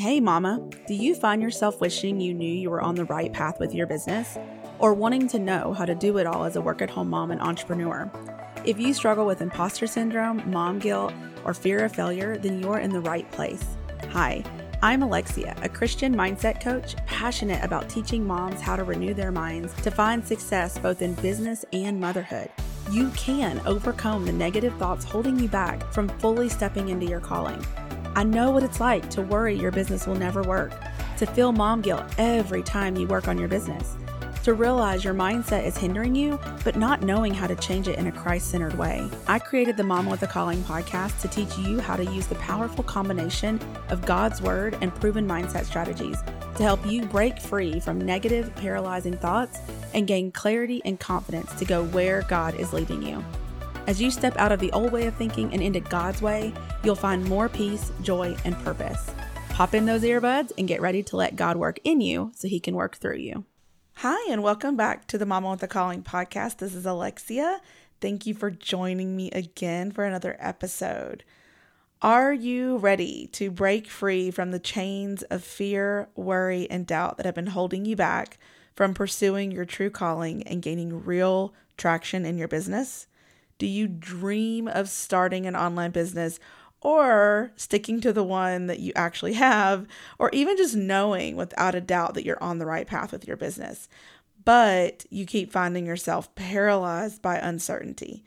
Hey, Mama, do you find yourself wishing you knew you were on the right path with your business? Or wanting to know how to do it all as a work at home mom and entrepreneur? If you struggle with imposter syndrome, mom guilt, or fear of failure, then you're in the right place. Hi, I'm Alexia, a Christian mindset coach passionate about teaching moms how to renew their minds to find success both in business and motherhood. You can overcome the negative thoughts holding you back from fully stepping into your calling. I know what it's like to worry your business will never work, to feel mom guilt every time you work on your business, to realize your mindset is hindering you, but not knowing how to change it in a Christ centered way. I created the Mom with a Calling podcast to teach you how to use the powerful combination of God's Word and proven mindset strategies to help you break free from negative, paralyzing thoughts and gain clarity and confidence to go where God is leading you. As you step out of the old way of thinking and into God's way, you'll find more peace, joy, and purpose. Pop in those earbuds and get ready to let God work in you so he can work through you. Hi, and welcome back to the Mama with a Calling podcast. This is Alexia. Thank you for joining me again for another episode. Are you ready to break free from the chains of fear, worry, and doubt that have been holding you back from pursuing your true calling and gaining real traction in your business? Do you dream of starting an online business or sticking to the one that you actually have, or even just knowing without a doubt that you're on the right path with your business? But you keep finding yourself paralyzed by uncertainty.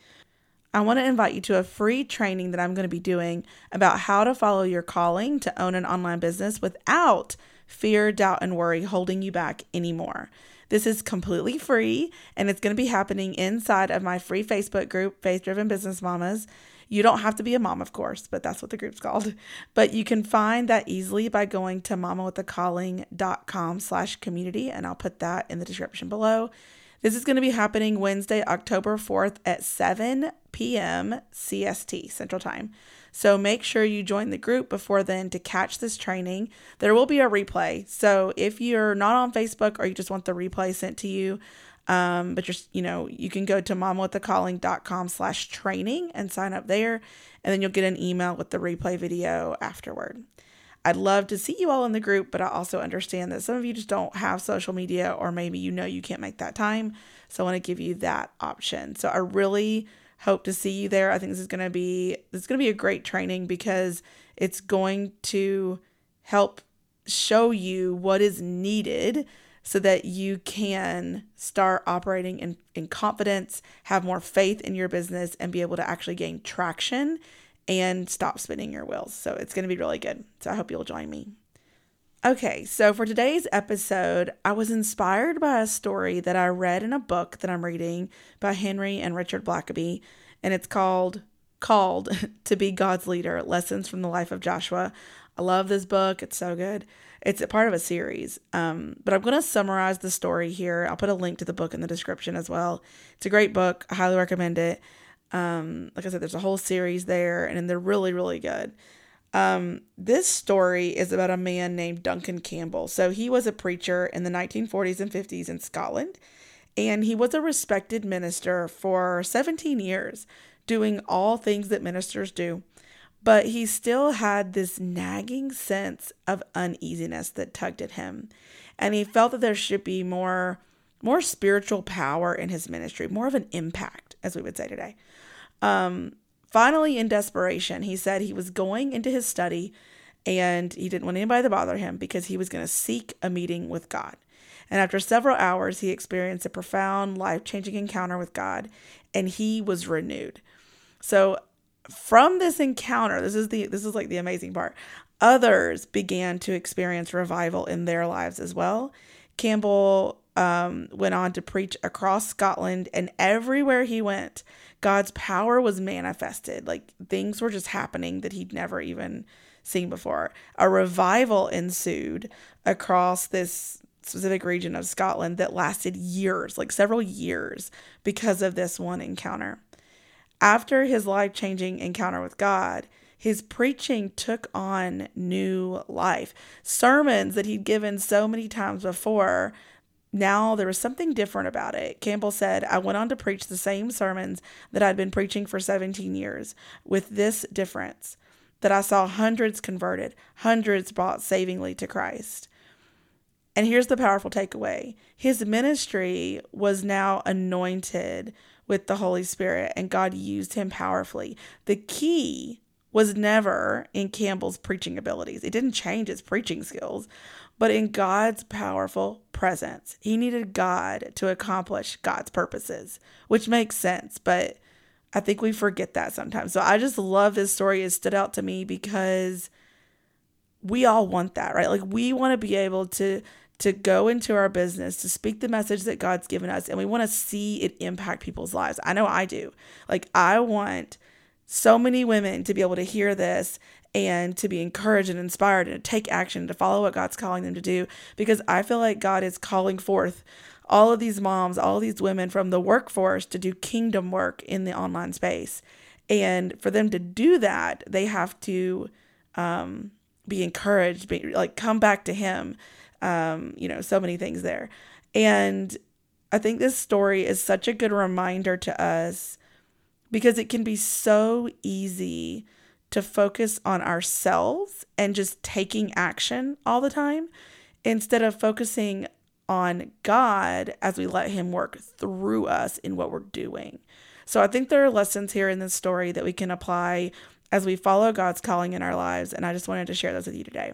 I want to invite you to a free training that I'm going to be doing about how to follow your calling to own an online business without fear, doubt, and worry holding you back anymore. This is completely free and it's going to be happening inside of my free Facebook group, Faith Driven Business Mamas. You don't have to be a mom, of course, but that's what the group's called. But you can find that easily by going to mamawithacalling.com slash community, and I'll put that in the description below. This is going to be happening Wednesday, October 4th at 7 p.m. CST, Central Time. So make sure you join the group before then to catch this training. There will be a replay. So if you're not on Facebook or you just want the replay sent to you, um, but just, you know, you can go to mamawithacalling.com slash training and sign up there. And then you'll get an email with the replay video afterward. I'd love to see you all in the group, but I also understand that some of you just don't have social media or maybe you know you can't make that time. So I want to give you that option. So I really hope to see you there. I think this is going to be is going to be a great training because it's going to help show you what is needed so that you can start operating in, in confidence, have more faith in your business, and be able to actually gain traction and stop spinning your wheels. So it's going to be really good. So I hope you'll join me. Okay, so for today's episode, I was inspired by a story that I read in a book that I'm reading by Henry and Richard Blackaby, and it's called Called to Be God's Leader Lessons from the Life of Joshua. I love this book, it's so good. It's a part of a series, um, but I'm going to summarize the story here. I'll put a link to the book in the description as well. It's a great book, I highly recommend it. Um, like I said, there's a whole series there, and they're really, really good. Um, this story is about a man named Duncan Campbell. So he was a preacher in the 1940s and 50s in Scotland, and he was a respected minister for 17 years, doing all things that ministers do. But he still had this nagging sense of uneasiness that tugged at him, and he felt that there should be more more spiritual power in his ministry, more of an impact, as we would say today. Um, Finally, in desperation, he said he was going into his study and he didn't want anybody to bother him because he was going to seek a meeting with God. And after several hours, he experienced a profound, life changing encounter with God and he was renewed. So, from this encounter, this is the this is like the amazing part. Others began to experience revival in their lives as well. Campbell um, went on to preach across Scotland, and everywhere he went, God's power was manifested. Like things were just happening that he'd never even seen before. A revival ensued across this specific region of Scotland that lasted years, like several years, because of this one encounter. After his life changing encounter with God, his preaching took on new life. Sermons that he'd given so many times before now there was something different about it. Campbell said, I went on to preach the same sermons that I'd been preaching for 17 years, with this difference. that I saw hundreds converted, hundreds brought savingly to Christ. And here's the powerful takeaway his ministry was now anointed with the Holy Spirit, and God used him powerfully. The key was never in Campbell's preaching abilities, it didn't change his preaching skills, but in God's powerful presence. He needed God to accomplish God's purposes, which makes sense, but I think we forget that sometimes. So I just love this story. It stood out to me because we all want that, right? Like we want to be able to to go into our business, to speak the message that God's given us, and we want to see it impact people's lives. I know I do. Like, I want so many women to be able to hear this and to be encouraged and inspired and to take action, to follow what God's calling them to do, because I feel like God is calling forth all of these moms, all these women from the workforce to do kingdom work in the online space. And for them to do that, they have to um, be encouraged, be, like come back to Him, um, you know, so many things there. And I think this story is such a good reminder to us because it can be so easy to focus on ourselves and just taking action all the time instead of focusing on God as we let Him work through us in what we're doing. So I think there are lessons here in this story that we can apply as we follow God's calling in our lives. And I just wanted to share those with you today.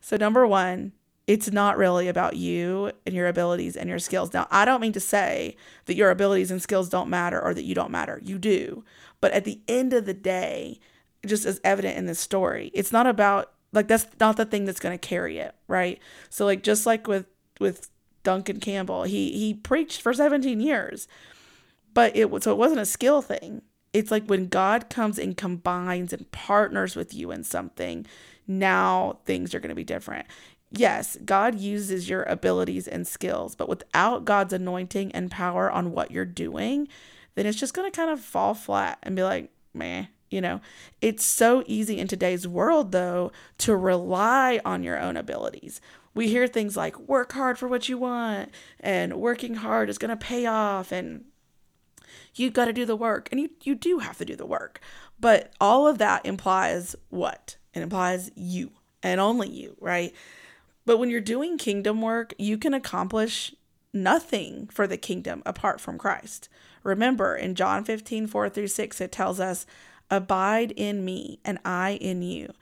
So, number one, it's not really about you and your abilities and your skills. Now, I don't mean to say that your abilities and skills don't matter or that you don't matter. You do. But at the end of the day, just as evident in this story, it's not about like that's not the thing that's going to carry it, right? So like just like with with Duncan Campbell, he he preached for 17 years. But it so it wasn't a skill thing. It's like when God comes and combines and partners with you in something, now things are going to be different yes, God uses your abilities and skills, but without God's anointing and power on what you're doing, then it's just going to kind of fall flat and be like, meh. You know, it's so easy in today's world, though, to rely on your own abilities. We hear things like work hard for what you want and working hard is going to pay off and you got to do the work. And you, you do have to do the work. But all of that implies what? It implies you and only you, right? But when you're doing kingdom work, you can accomplish nothing for the kingdom apart from Christ. Remember, in John 15, 4 through 6, it tells us, Abide in me, and I in you,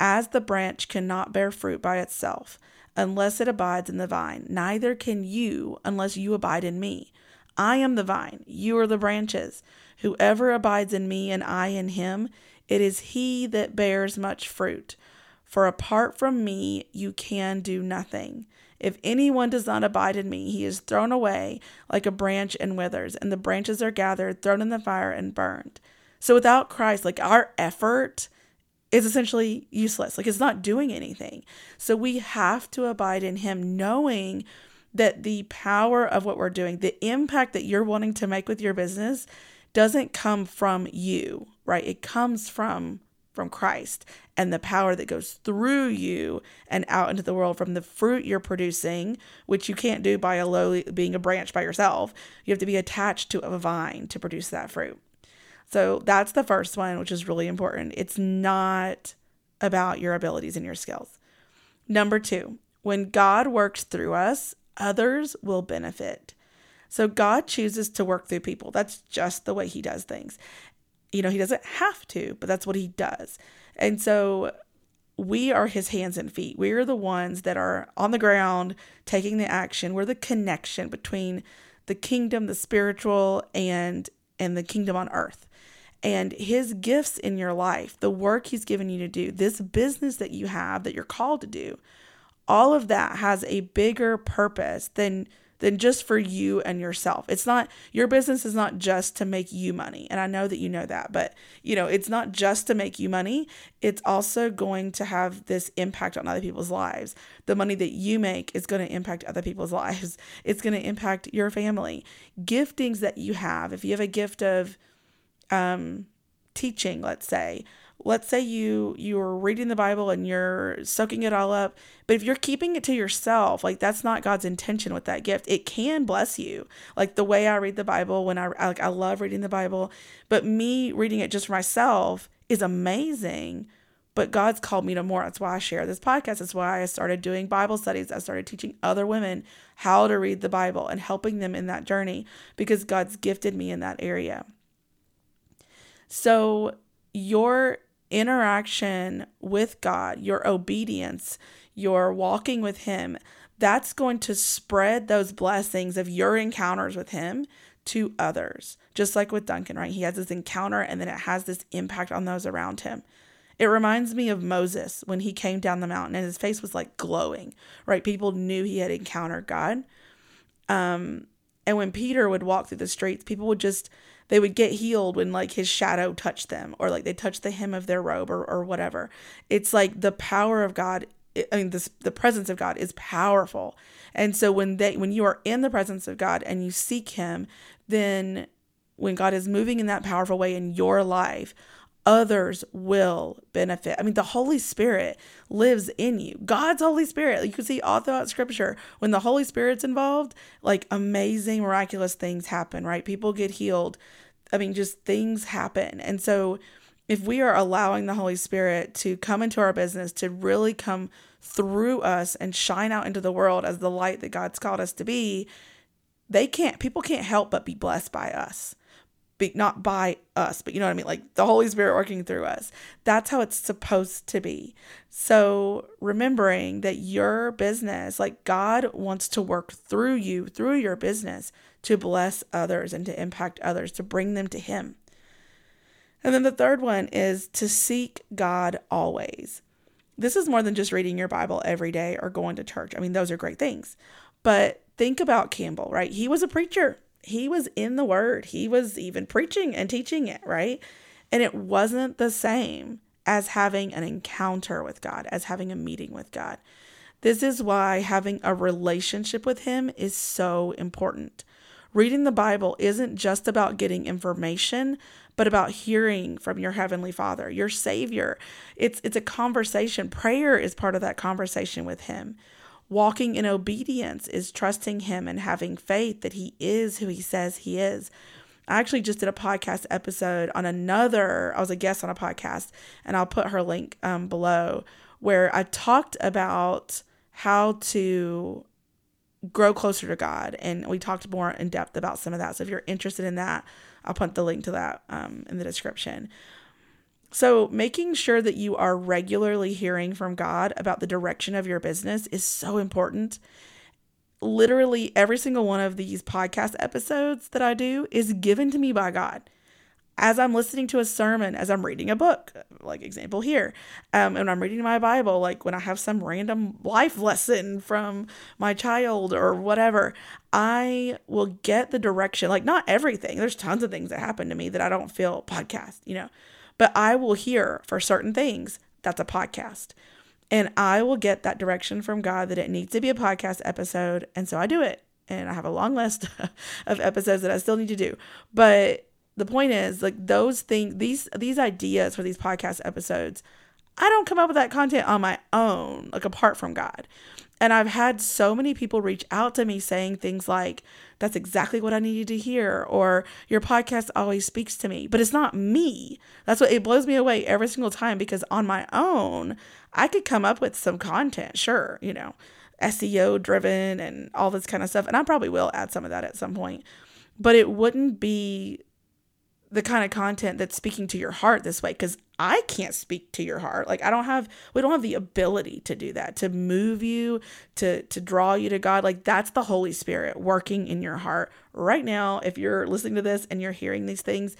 as the branch cannot bear fruit by itself, unless it abides in the vine. Neither can you unless you abide in me. I am the vine, you are the branches. Whoever abides in me and I in him, it is he that bears much fruit. For apart from me, you can do nothing. If anyone does not abide in me, he is thrown away like a branch and withers, and the branches are gathered, thrown in the fire, and burned. So without Christ, like our effort is essentially useless. Like it's not doing anything. So we have to abide in him, knowing that the power of what we're doing, the impact that you're wanting to make with your business, doesn't come from you, right? It comes from from Christ and the power that goes through you and out into the world from the fruit you're producing, which you can't do by a lowly being a branch by yourself. You have to be attached to a vine to produce that fruit. So that's the first one, which is really important. It's not about your abilities and your skills. Number two, when God works through us, others will benefit. So God chooses to work through people. That's just the way he does things you know, he doesn't have to, but that's what he does. And so we are his hands and feet. We are the ones that are on the ground taking the action. We're the connection between the kingdom, the spiritual and and the kingdom on earth. And his gifts in your life, the work he's given you to do, this business that you have that you're called to do, all of that has a bigger purpose than than just for you and yourself. It's not your business is not just to make you money. And I know that you know that, but you know, it's not just to make you money. It's also going to have this impact on other people's lives. The money that you make is going to impact other people's lives. It's going to impact your family. Giftings that you have, if you have a gift of um teaching, let's say, let's say you you're reading the bible and you're soaking it all up but if you're keeping it to yourself like that's not god's intention with that gift it can bless you like the way i read the bible when i like i love reading the bible but me reading it just for myself is amazing but God's called me to more. That's why I share this podcast. That's why I started doing Bible studies. I started teaching other women how to read the Bible and helping them in that journey because God's gifted me in that area. So, your interaction with God, your obedience, your walking with Him, that's going to spread those blessings of your encounters with Him to others. Just like with Duncan, right? He has this encounter and then it has this impact on those around him. It reminds me of Moses when he came down the mountain and his face was like glowing, right? People knew he had encountered God. Um, and when Peter would walk through the streets, people would just they would get healed when like his shadow touched them or like they touched the hem of their robe or, or whatever. It's like the power of God. I mean, this, the presence of God is powerful. And so when they when you are in the presence of God and you seek him, then when God is moving in that powerful way in your life, others will benefit. I mean, the Holy Spirit lives in you. God's Holy Spirit. You can see all throughout scripture when the Holy Spirit's involved, like amazing, miraculous things happen, right? People get healed. I mean, just things happen. And so, if we are allowing the Holy Spirit to come into our business, to really come through us and shine out into the world as the light that God's called us to be, they can't, people can't help but be blessed by us be not by us, but you know what I mean? Like the Holy Spirit working through us. That's how it's supposed to be. So remembering that your business, like God wants to work through you, through your business to bless others and to impact others, to bring them to Him. And then the third one is to seek God always. This is more than just reading your Bible every day or going to church. I mean, those are great things. But think about Campbell, right? He was a preacher he was in the word. He was even preaching and teaching it, right? And it wasn't the same as having an encounter with God, as having a meeting with God. This is why having a relationship with Him is so important. Reading the Bible isn't just about getting information, but about hearing from your heavenly Father, your Savior. It's it's a conversation. Prayer is part of that conversation with him. Walking in obedience is trusting Him and having faith that He is who He says He is. I actually just did a podcast episode on another, I was a guest on a podcast, and I'll put her link um, below, where I talked about how to grow closer to God. And we talked more in depth about some of that. So if you're interested in that, I'll put the link to that um, in the description. So, making sure that you are regularly hearing from God about the direction of your business is so important. Literally, every single one of these podcast episodes that I do is given to me by God. As I'm listening to a sermon, as I'm reading a book, like example here, um, and I'm reading my Bible, like when I have some random life lesson from my child or whatever, I will get the direction. Like, not everything, there's tons of things that happen to me that I don't feel podcast, you know but I will hear for certain things that's a podcast. And I will get that direction from God that it needs to be a podcast episode. And so I do it. And I have a long list of episodes that I still need to do. But the point is like those things these these ideas for these podcast episodes, I don't come up with that content on my own, like apart from God. And I've had so many people reach out to me saying things like, that's exactly what I needed to hear, or your podcast always speaks to me. But it's not me. That's what it blows me away every single time because on my own, I could come up with some content, sure, you know, SEO driven and all this kind of stuff. And I probably will add some of that at some point. But it wouldn't be the kind of content that's speaking to your heart this way because I can't speak to your heart. Like I don't have we don't have the ability to do that, to move you, to to draw you to God. Like that's the Holy Spirit working in your heart right now. If you're listening to this and you're hearing these things,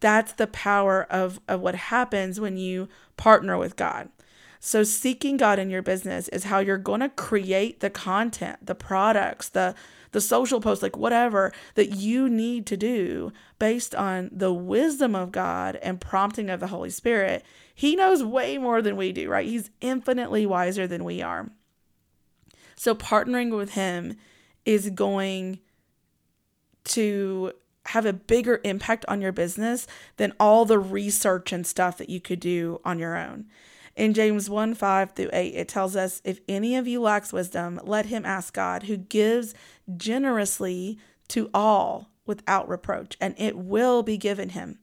that's the power of of what happens when you partner with God. So seeking God in your business is how you're going to create the content, the products, the the social post, like whatever that you need to do based on the wisdom of God and prompting of the Holy Spirit. He knows way more than we do, right? He's infinitely wiser than we are. So partnering with him is going to have a bigger impact on your business than all the research and stuff that you could do on your own. In James 1 5 through 8, it tells us, If any of you lacks wisdom, let him ask God, who gives generously to all without reproach, and it will be given him.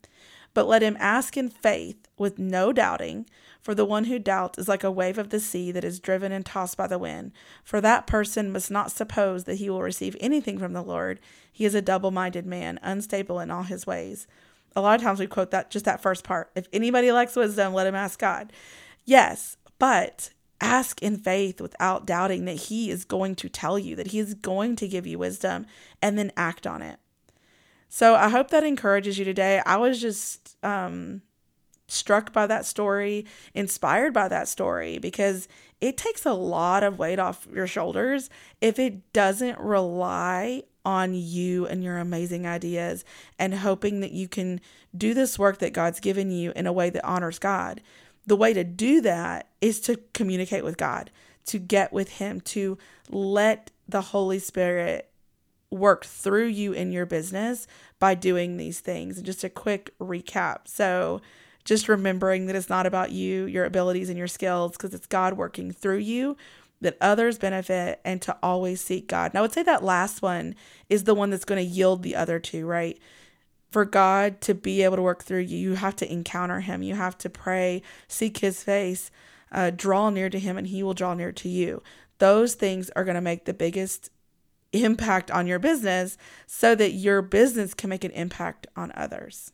but let him ask in faith with no doubting. For the one who doubts is like a wave of the sea that is driven and tossed by the wind. For that person must not suppose that he will receive anything from the Lord. He is a double minded man, unstable in all his ways. A lot of times we quote that just that first part. If anybody lacks wisdom, let him ask God. Yes, but ask in faith without doubting that he is going to tell you, that he is going to give you wisdom, and then act on it. So I hope that encourages you today. I was just um, struck by that story, inspired by that story, because it takes a lot of weight off your shoulders if it doesn't rely on you and your amazing ideas and hoping that you can do this work that God's given you in a way that honors God. The way to do that is to communicate with God, to get with Him, to let the Holy Spirit work through you in your business by doing these things. And just a quick recap. So, just remembering that it's not about you, your abilities, and your skills, because it's God working through you, that others benefit, and to always seek God. And I would say that last one is the one that's going to yield the other two, right? For God to be able to work through you, you have to encounter Him. You have to pray, seek His face, uh, draw near to Him, and He will draw near to you. Those things are going to make the biggest impact on your business so that your business can make an impact on others.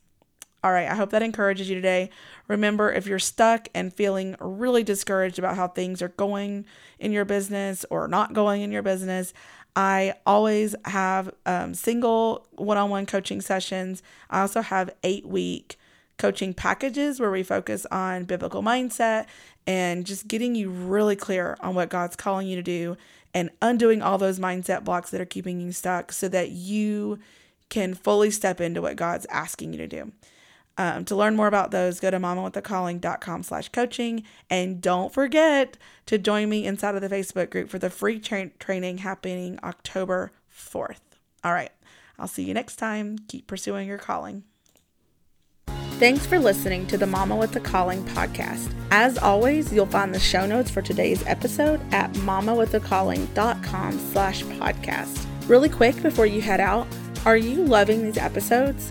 All right, I hope that encourages you today. Remember, if you're stuck and feeling really discouraged about how things are going in your business or not going in your business, I always have um, single one on one coaching sessions. I also have eight week coaching packages where we focus on biblical mindset and just getting you really clear on what God's calling you to do and undoing all those mindset blocks that are keeping you stuck so that you can fully step into what God's asking you to do. Um, to learn more about those, go to mamawithacalling.com slash coaching. And don't forget to join me inside of the Facebook group for the free tra- training happening October 4th. All right. I'll see you next time. Keep pursuing your calling. Thanks for listening to the Mama with a Calling podcast. As always, you'll find the show notes for today's episode at mamawithacalling.com slash podcast. Really quick before you head out, are you loving these episodes?